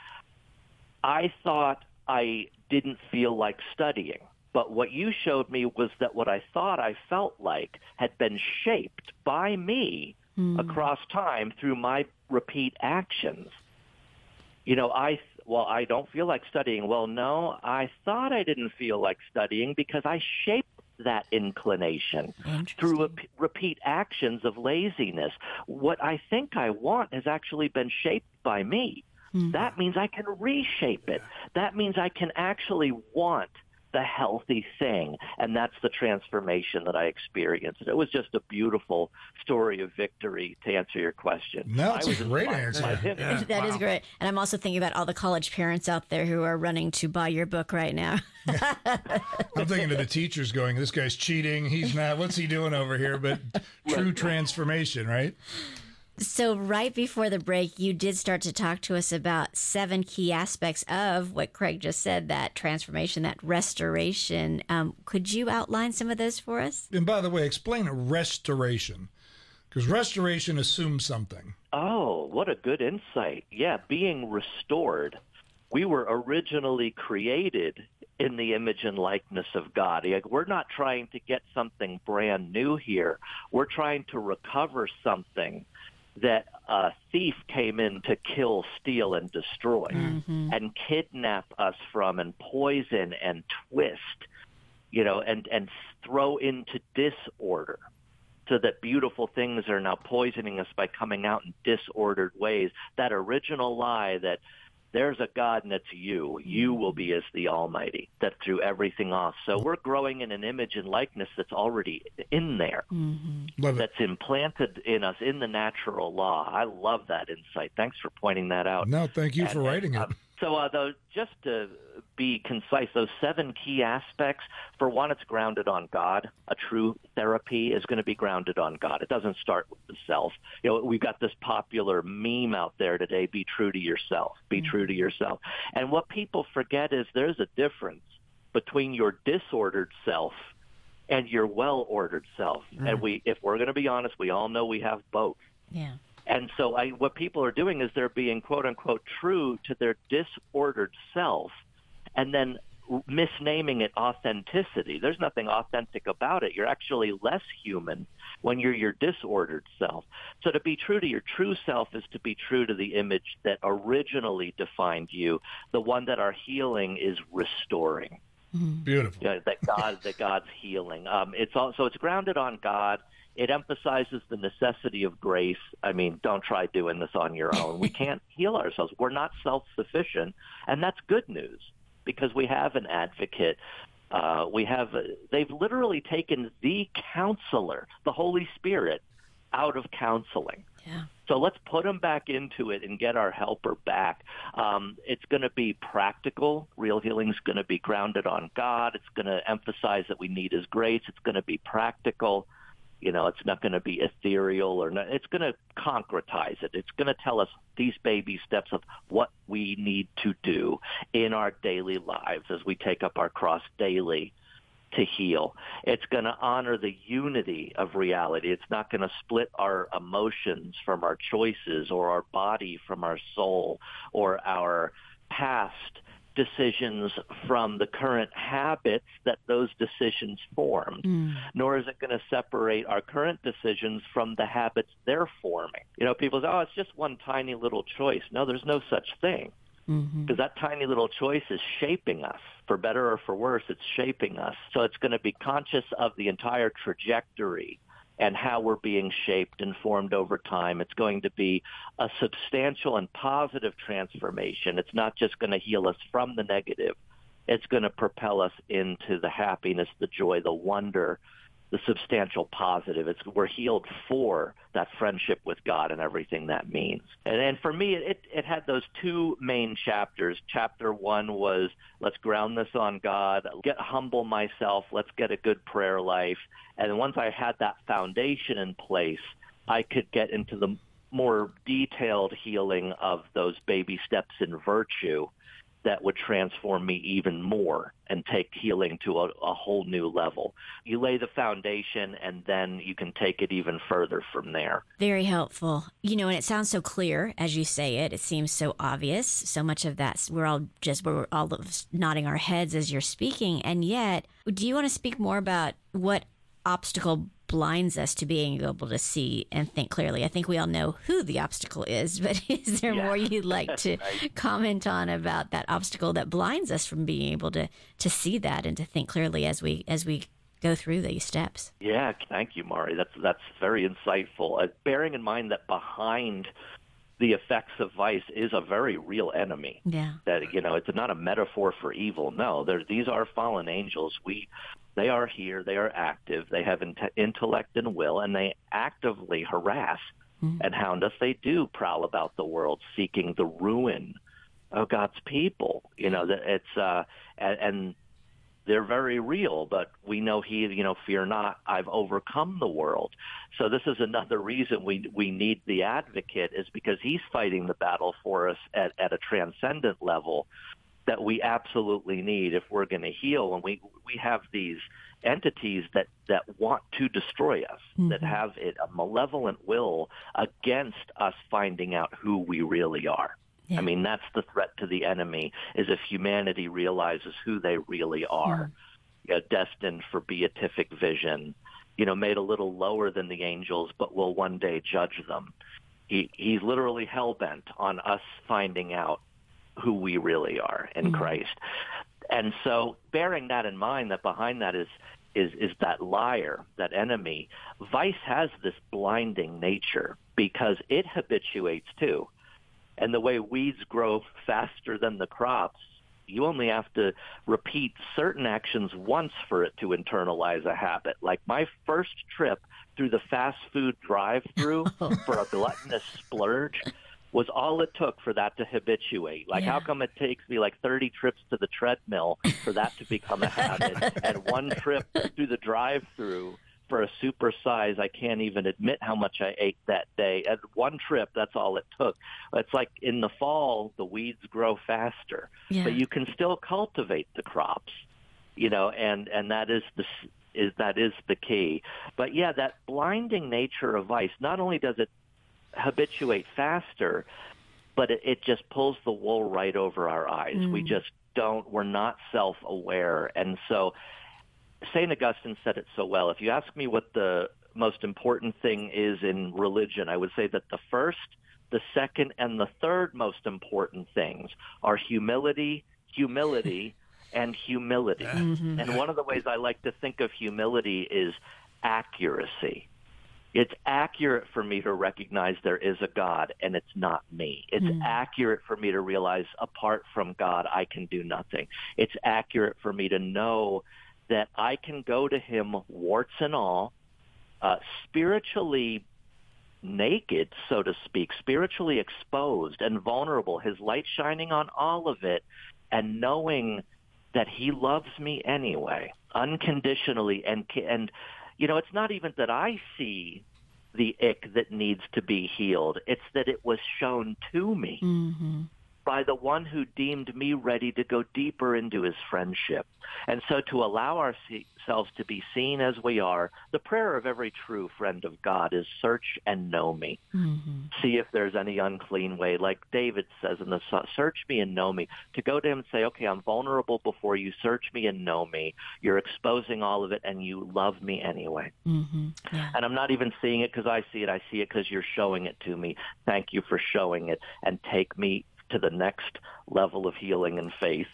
I thought I didn't feel like studying. But what you showed me was that what I thought I felt like had been shaped by me mm. across time through my repeat actions. You know, I well, I don't feel like studying. Well, no, I thought I didn't feel like studying because I shaped that inclination through rep- repeat actions of laziness. What I think I want has actually been shaped by me. Mm. That means I can reshape it. That means I can actually want the healthy thing. And that's the transformation that I experienced. It was just a beautiful story of victory to answer your question. No, it's I was a great answer. by him. That is That is great. And I'm also thinking about all the college parents out there who are running to buy your book right now. I'm thinking of the teachers going, this guy's cheating. He's not. What's he doing over here? But true transformation, right? So, right before the break, you did start to talk to us about seven key aspects of what Craig just said that transformation, that restoration. Um, could you outline some of those for us? And by the way, explain restoration, because restoration assumes something. Oh, what a good insight. Yeah, being restored. We were originally created in the image and likeness of God. Like, we're not trying to get something brand new here. We're trying to recover something that a thief came in to kill, steal, and destroy, mm-hmm. and kidnap us from, and poison and twist, you know, and and throw into disorder so that beautiful things are now poisoning us by coming out in disordered ways. That original lie that there's a God and it's you. You will be as the Almighty that threw everything off. So we're growing in an image and likeness that's already in there, mm-hmm. that's implanted in us in the natural law. I love that insight. Thanks for pointing that out. No, thank you and, for writing and, it. Um, so, uh, though, just to be concise, those seven key aspects, for one, it's grounded on God. A true therapy is going to be grounded on God. It doesn't start with the self. You know, we've got this popular meme out there today, be true to yourself, be mm-hmm. true to yourself. And what people forget is there's a difference between your disordered self and your well-ordered self. Mm-hmm. And we, if we're going to be honest, we all know we have both. Yeah. And so I, what people are doing is they're being quote unquote true to their disordered self and then misnaming it authenticity. There's nothing authentic about it. You're actually less human when you're your disordered self. So to be true to your true self is to be true to the image that originally defined you, the one that our healing is restoring. Mm-hmm. Beautiful. Yeah, that God, that God's healing. Um, it's also it's grounded on God. It emphasizes the necessity of grace. I mean, don't try doing this on your own. We can't heal ourselves. We're not self-sufficient, and that's good news because we have an advocate. Uh, we have they've literally taken the counselor, the Holy Spirit, out of counseling. Yeah. So let's put them back into it and get our helper back. Um, it's going to be practical. Real healing is going to be grounded on God. It's going to emphasize that we need His grace. It's going to be practical. You know, it's not going to be ethereal or not. It's going to concretize it. It's going to tell us these baby steps of what we need to do in our daily lives as we take up our cross daily to heal. It's going to honor the unity of reality. It's not going to split our emotions from our choices or our body from our soul or our past decisions from the current habits that those decisions formed, mm. nor is it going to separate our current decisions from the habits they're forming. You know, people say, oh, it's just one tiny little choice. No, there's no such thing. Because mm-hmm. that tiny little choice is shaping us, for better or for worse, it's shaping us. So it's going to be conscious of the entire trajectory and how we're being shaped and formed over time. It's going to be a substantial and positive transformation. It's not just going to heal us from the negative. It's going to propel us into the happiness, the joy, the wonder the substantial positive. It's we're healed for that friendship with God and everything that means. And, and for me, it it had those two main chapters. Chapter one was let's ground this on God, get humble myself, let's get a good prayer life. And once I had that foundation in place, I could get into the more detailed healing of those baby steps in virtue that would transform me even more and take healing to a, a, whole new level. You lay the foundation and then you can take it even further from there. Very helpful. You know, and it sounds so clear as you say it. It seems so obvious. So much of that, we're all just, we're all nodding our heads as you're speaking. And yet, do you want to speak more about what obstacle blinds us to being able to see and think clearly. I think we all know who the obstacle is, but is there yeah. more you'd like to right. comment on about that obstacle that blinds us from being able to to see that and to think clearly as we as we go through these steps? Yeah, thank you, Mari. That's that's very insightful. Uh, bearing in mind that behind the effects of vice is a very real enemy. Yeah. That you know, it's not a metaphor for evil. No, these are fallen angels. We they are here. They are active. They have in- intellect and will, and they actively harass mm-hmm. and hound us. They do prowl about the world seeking the ruin of God's people. You know, that it's uh, and, and they're very real, but we know he, you know, fear not, I've overcome the world. So this is another reason we we need the advocate is because he's fighting the battle for us at, at a transcendent level that we absolutely need if we're going to heal. And we we have these entities that that want to destroy us, mm-hmm. that have it, a malevolent will against us finding out who we really are. Yeah. I mean, that's the threat to the enemy is if humanity realizes who they really are, you know, destined for beatific vision, you know, made a little lower than the angels, but will one day judge them. He, he's literally hell bent on us finding out who we really are in mm-hmm. Christ. And so bearing that in mind that behind that is is is that liar, that enemy, vice has this blinding nature because it habituates too. And the way weeds grow faster than the crops, you only have to repeat certain actions once for it to internalize a habit. Like my first trip through the fast food drive-through oh. for a gluttonous splurge was all it took for that to habituate. Like, how come it takes me like 30 trips to the treadmill for that to become a habit, and one trip through the drive-through for a super size? I can't even admit how much I ate that day. At one trip, that's all it took. It's like in the fall, the weeds grow faster, Yeah. but you can still cultivate the crops, you know, and and that is the is that is the key. But yeah, that blinding nature of vice. Not only does it habituate faster, but it, it just pulls the wool right over our eyes. We mm. just don't, we're not self aware. And so St. Augustine said it so well. If you ask me what the most important thing is in religion, I would say that the first, the second, and the third most important things are humility, humility, and humility. Mm-hmm. And one of the ways I like to think of humility is accuracy. It's accurate for me to recognize there is a God and it's not me. It's accurate for me to realize apart from God, I can do nothing. It's accurate for me to know that I can go to him warts and all, uh, spiritually naked, so to speak, spiritually exposed and vulnerable, his light shining on all of it, and knowing that he loves me anyway, unconditionally. And, and you know, it's not even that I see the ick that needs to be healed. It's that it was shown to me mm-hmm. By the one who deemed me ready to go deeper into his friendship. And so to allow ourselves to be seen as we are, the prayer of every true friend of God is search and know me. See if there's any unclean way. Like David says in the search me and know me. To go to him and say, okay, I'm vulnerable before you. Search me and know me. You're exposing all of it and you love me anyway. Mm-hmm. Yeah. And I'm not even seeing it because I see it. I see it because you're showing it to me. Thank you for showing it and take me to the next level of healing and faith.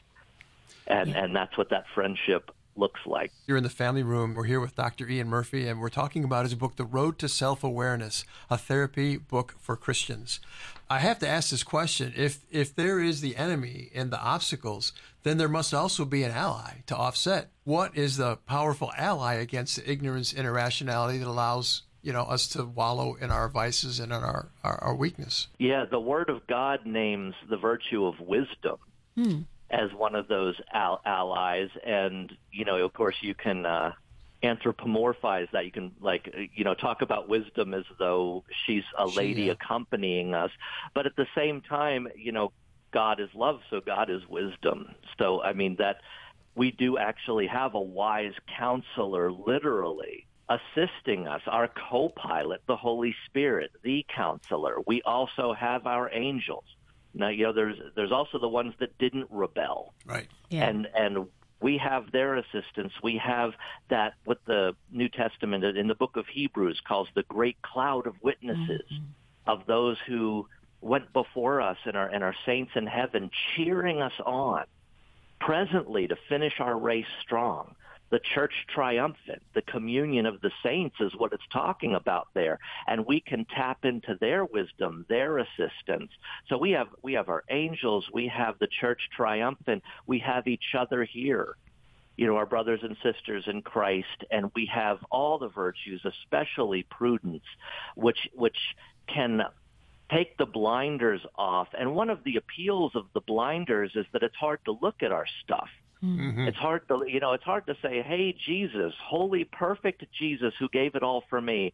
And and that's what that friendship looks like. You're in the family room. We're here with Dr. Ian Murphy, and we're talking about his book, The Road to Self Awareness, a therapy book for Christians. I have to ask this question if, if there is the enemy and the obstacles, then there must also be an ally to offset. What is the powerful ally against the ignorance and irrationality that allows you know us to wallow in our vices and in our, our, our weakness? Yeah, the Word of God names the virtue of wisdom as one of those al- allies, and you know, of course, you can uh, anthropomorphize that. You can like uh, you know talk about wisdom as though she's a lady yeah. accompanying us, but at the same time, you know, God is love, so God is wisdom. So I mean that we do actually have a wise counselor, literally assisting us, our co-pilot, the Holy Spirit, the counselor. We also have our angels. Now, you know, there's there's also the ones that didn't rebel, Right. Yeah. and and we have their assistance. We have that what the New Testament in the book of Hebrews calls the great cloud of witnesses mm-hmm. of those who went before us and our and our saints in heaven, cheering us on presently to finish our race strong. The church triumphant, the communion of the saints is what it's talking about there. And we can tap into their wisdom, their assistance. So we have, we have our angels, we have the church triumphant, we have each other here. You know, our brothers and sisters in Christ, and we have all the virtues, especially prudence, which, which can take the blinders off. And one of the appeals of the blinders is that it's hard to look at our stuff. Mm-hmm. It's hard to, you know, it's hard to say, hey, Jesus, holy, perfect Jesus who gave it all for me,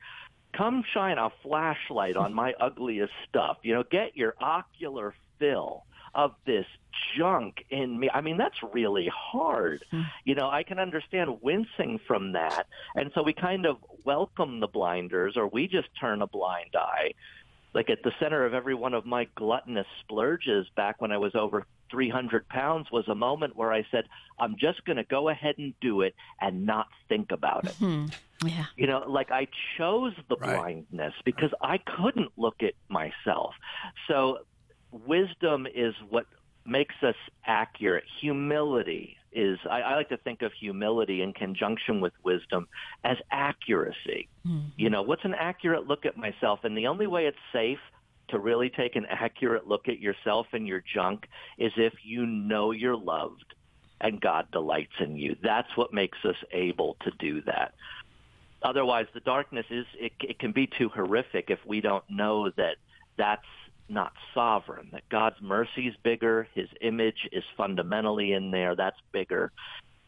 come shine a flashlight on my ugliest stuff. You know, get your ocular fill of this junk in me. I mean, that's really hard. Hmm. You know, I can understand wincing from that. And so we kind of welcome the blinders or we just turn a blind eye. like at the center of every one of my gluttonous splurges back when I was over 300 pounds was a moment where I said, I'm just going to go ahead and do it and not think about it. Hmm. Yeah. You know, like I chose the blindness because I couldn't look at myself. So wisdom is what makes us accurate. Humility is, I, I like to think of humility in conjunction with wisdom as accuracy. You know, what's an accurate look at myself? And the only way it's safe to really take an accurate look at yourself and your junk is if you know you're loved and God delights in you. That's what makes us able to do that. Otherwise, the darkness is, it, it can be too horrific if we don't know that that's not sovereign, that God's mercy is bigger, his image is fundamentally in there, that's bigger,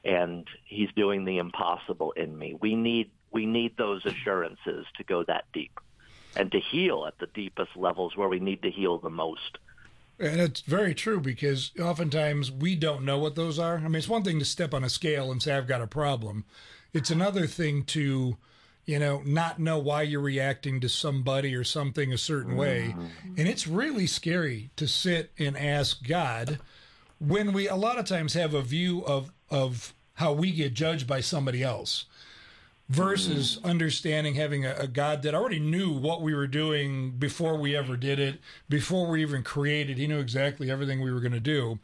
and he's doing the impossible in me. We need we need those assurances to go that deep and to heal at the deepest levels where we need to heal the most. And it's very true because oftentimes we don't know what those are. I mean, it's one thing to step on a scale and say, I've got a problem. It's another thing to, you know, not know why you're reacting to somebody or something a certain way. Mm-hmm. And it's really scary to sit and ask God when we a lot of times have a view of, of how we get judged by somebody else versus understanding having a, a God that already knew what we were doing before we ever did it, before we even created. He knew exactly everything we were going to do.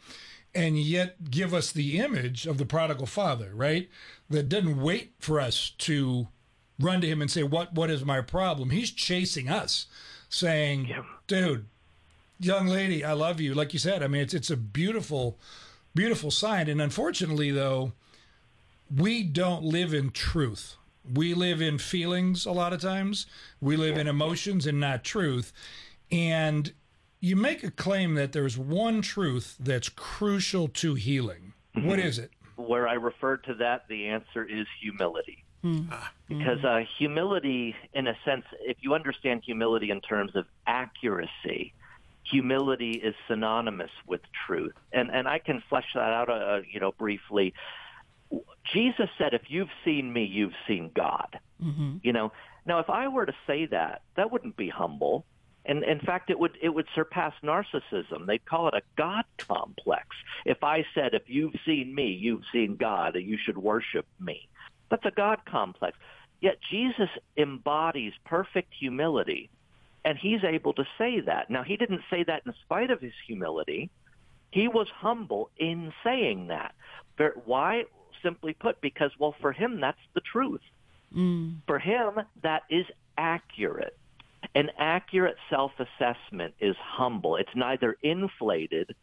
And yet give us the image of the prodigal father, right? That didn't wait for us to run to him and say, What what is my problem? He's chasing us, saying, Dude, young lady, I love you. Like you said, I mean it's it's a beautiful, beautiful sign. And unfortunately though, we don't live in truth. We live in feelings a lot of times. We live in emotions and not truth. And you make a claim that there's one truth that's crucial to healing. What is it? Where I refer to that, the answer is humility. Because uh, humility, in a sense, if you understand humility in terms of accuracy, humility is synonymous with truth. And and I can flesh that out, uh, you know, briefly. Jesus said, "If you've seen me, you've seen God." Mm-hmm. You know. Now, if I were to say that, that wouldn't be humble. And in fact, it would it would surpass narcissism. They'd call it a God complex. If I said, "If you've seen me, you've seen God, and you should worship me," that's a God complex. Yet Jesus embodies perfect humility, and he's able to say that. Now, he didn't say that in spite of his humility. He was humble in saying that. Ver- Why? Simply put, because well, for him, that's the truth. Mm. For him, that is accurate. An accurate self-assessment is humble. It's neither inflated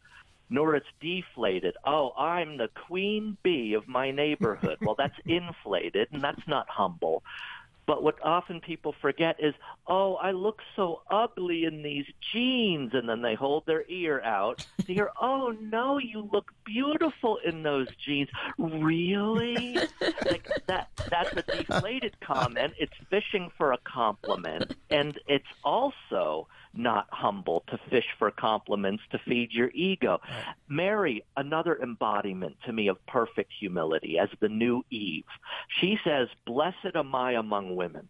nor it's deflated. Oh, I'm the queen bee of my neighborhood. well, that's inflated and that's not humble. But what often people forget is, oh, I look so ugly in these jeans, and then they hold their ear out to hear, oh no, you look beautiful in those jeans. Really? like that? That's a deflated comment. It's fishing for a compliment, and it's also not humble to fish for compliments to feed your ego. Mary, another embodiment to me of perfect humility as the new Eve. She says, "Blessed am I among women."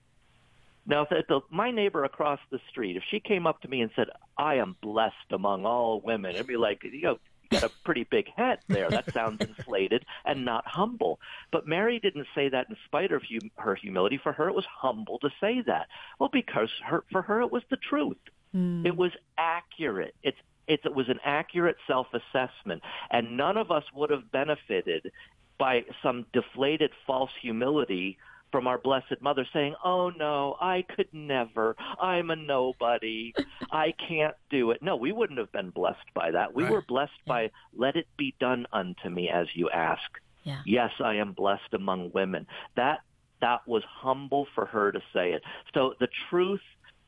Now, if the, my neighbor across the street, if she came up to me and said, "I am blessed among all women," it'd be like, you know, you got a pretty big head there. That sounds inflated and not humble. But Mary didn't say that in spite of hum- her humility. For her, it was humble to say that. Well, because her, for her, it was the truth. Hmm. It was accurate. It's it's, it was an accurate self-assessment, and none of us would have benefited by some deflated false humility from our blessed mother saying, "Oh no, I could never. I'm a nobody. I can't do it." No, we wouldn't have been blessed by that. We were blessed by, "Let it be done unto me as you ask." Yeah. Yes, I am blessed among women. That that was humble for her to say it. So the truth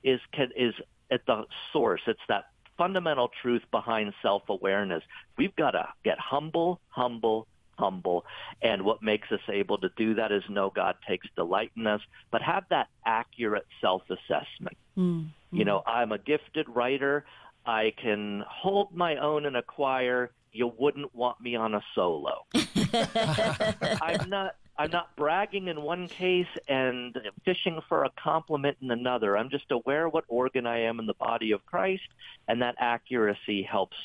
is can, is at the source. It's that fundamental truth behind self-awareness. We've got to get humble, humble, humble. And what makes us able to do that is know God takes delight in us, but have that accurate self-assessment. Mm-hmm. You know, I'm a gifted writer. I can hold my own in a choir. You wouldn't want me on a solo. I'm not I'm not bragging in one case and fishing for a compliment in another. I'm just aware what organ I am in the body of Christ, and that accuracy helps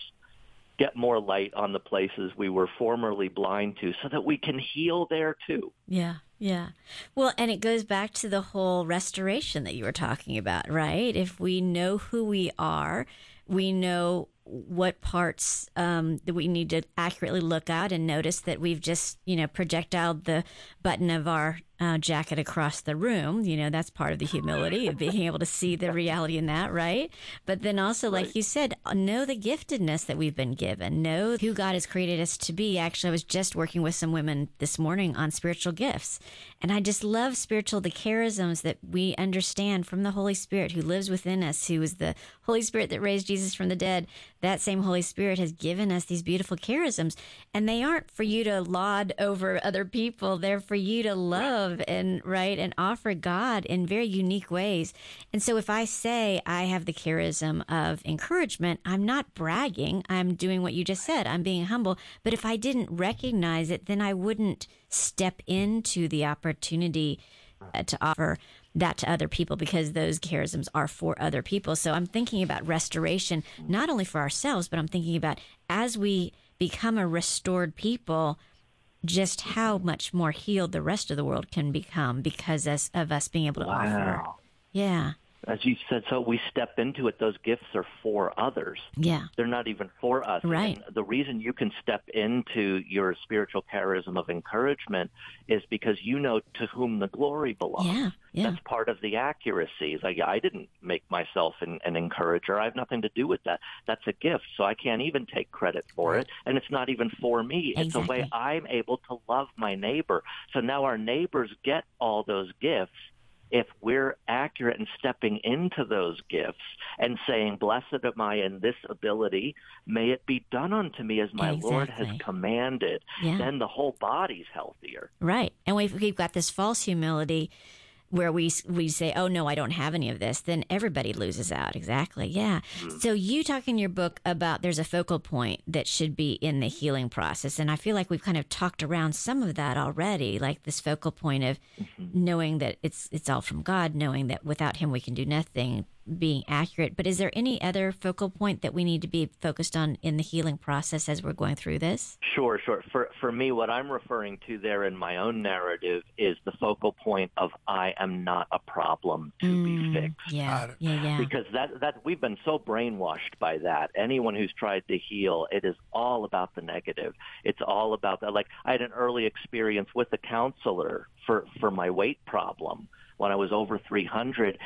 get more light on the places we were formerly blind to so that we can heal there too. Yeah. Yeah. Well, and it goes back to the whole restoration that you were talking about, right? If we know who we are, we know what parts um, that we need to accurately look at and notice that we've just, you know, projectiled the button of our uh, jacket across the room. You know, that's part of the humility of being able to see the reality in that, right? But then also, like right. you said, know the giftedness that we've been given, know who God has created us to be. Actually, I was just working with some women this morning on spiritual gifts. And I just love spiritual, the charisms that we understand from the Holy Spirit who lives within us, who is the Holy Spirit that raised Jesus from the dead. That same Holy Spirit has given us these beautiful charisms. And they aren't for you to laud over other people, they're for you to love love and right and offer God in very unique ways. And so if I say I have the charism of encouragement, I'm not bragging. I'm doing what you just said. I'm being humble. But if I didn't recognize it, then I wouldn't step into the opportunity uh, to offer that to other people because those charisms are for other people. So I'm thinking about restoration, not only for ourselves, but I'm thinking about as we become a restored people, just how much more healed the rest of the world can become because of us being able to wow. offer. Yeah as you said, so we step into it. Those gifts are for others. Yeah. They're not even for us. Right. And the reason you can step into your spiritual charism of encouragement is because you know to whom the glory belongs. Yeah. yeah. That's part of the accuracy. It's like, I didn't make myself an, an encourager. I have nothing to do with that. That's a gift. So I can't even take credit for it. And it's not even for me. Exactly. It's a way I'm able to love my neighbor. So now our neighbors get all those gifts if we're accurate in stepping into those gifts and saying, Blessed am I in this ability, may it be done unto me as my exactly. Lord has commanded, yeah. then the whole body's healthier. Right. And we've, we've got this false humility where we we say, "Oh no, I don't have any of this," then everybody loses out. Exactly. Yeah. Mm-hmm. So you talk in your book about there's a focal point that should be in the healing process, and I feel like we've kind of talked around some of that already, like this focal point of mm-hmm. knowing that it's it's all from God, knowing that without Him we can do nothing, being accurate. But is there any other focal point that we need to be focused on in the healing process as we're going through this? Sure, sure. For for me, what I'm referring to there in my own narrative is the focal point of I am not a problem to mm, be fixed. Yeah, yeah, yeah. Because that that we've been so brainwashed by that. Anyone who's tried to heal, it is all about the negative. It's all about that. Like I had an early experience with a counselor for for my weight problem when I was over 300,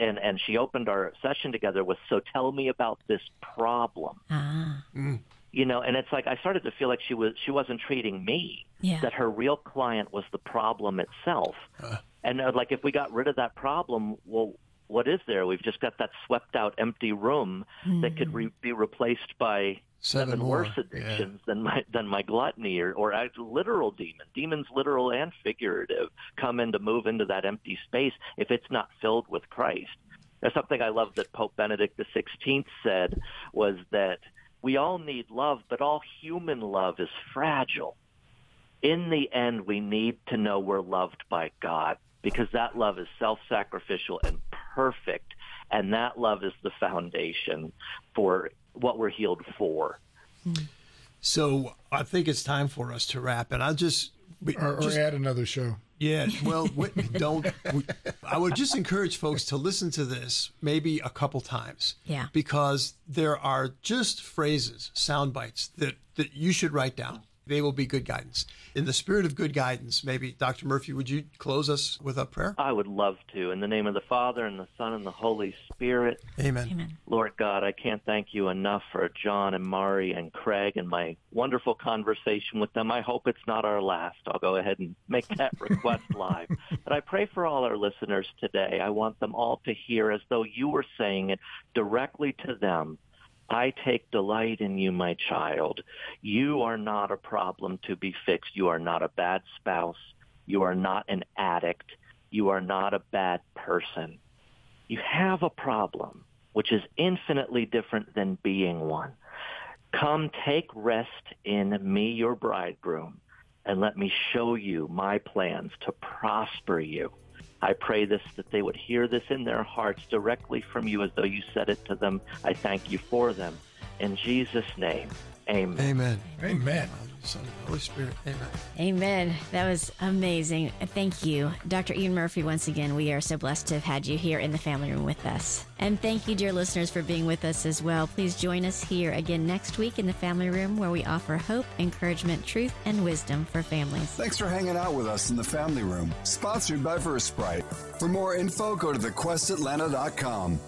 and and she opened our session together with, "So tell me about this problem." Ah. Mm. You know, and it's like I started to feel like she was she wasn't treating me. Yeah. That her real client was the problem itself. Uh. And uh, like if we got rid of that problem, well, what is there? We've just got that swept out empty room mm. that could re- be replaced by seven, seven worse addictions yeah. than my than my gluttony or or literal demon. Demons, literal and figurative, come in to move into that empty space if it's not filled with Christ. There's something I love that Pope Benedict XVI said was that we all need love, but all human love is fragile. In the end, we need to know we're loved by God because that love is self-sacrificial and perfect, and that love is the foundation for what we're healed for. So I think it's time for us to wrap, and I'll just or, or just, add another show. Yeah, well, Whitney, don't. I would just encourage folks to listen to this maybe a couple times. Yeah, because there are just phrases, sound bites that that you should write down they will be good guidance. In the spirit of good guidance, maybe, Dr. Murphy, would you close us with a prayer? I would love to. In the name of the Father, and the Son, and the Holy Spirit. Amen. Amen. Lord God, I can't thank you enough for John and Mari and Craig and my wonderful conversation with them. I hope it's not our last. I'll go ahead and make that request live. But I pray for all our listeners today. I want them all to hear as though you were saying it directly to them I take delight in you, my child. You are not a problem to be fixed. You are not a bad spouse. You are not an addict. You are not a bad person. You have a problem, which is infinitely different than being one. Come take rest in me, your bridegroom, and let me show you my plans to prosper you. I pray this that they would hear this in their hearts directly from you as though you said it to them. I thank you for them. In Jesus' name, amen. Amen. Amen. Son, Holy Spirit. Amen. Amen. That was amazing. Thank you, Dr. Ian Murphy. Once again, we are so blessed to have had you here in the family room with us. And thank you, dear listeners, for being with us as well. Please join us here again next week in the family room where we offer hope, encouragement, truth, and wisdom for families. Thanks for hanging out with us in the family room, sponsored by Versprite. For more info, go to thequestatlanta.com.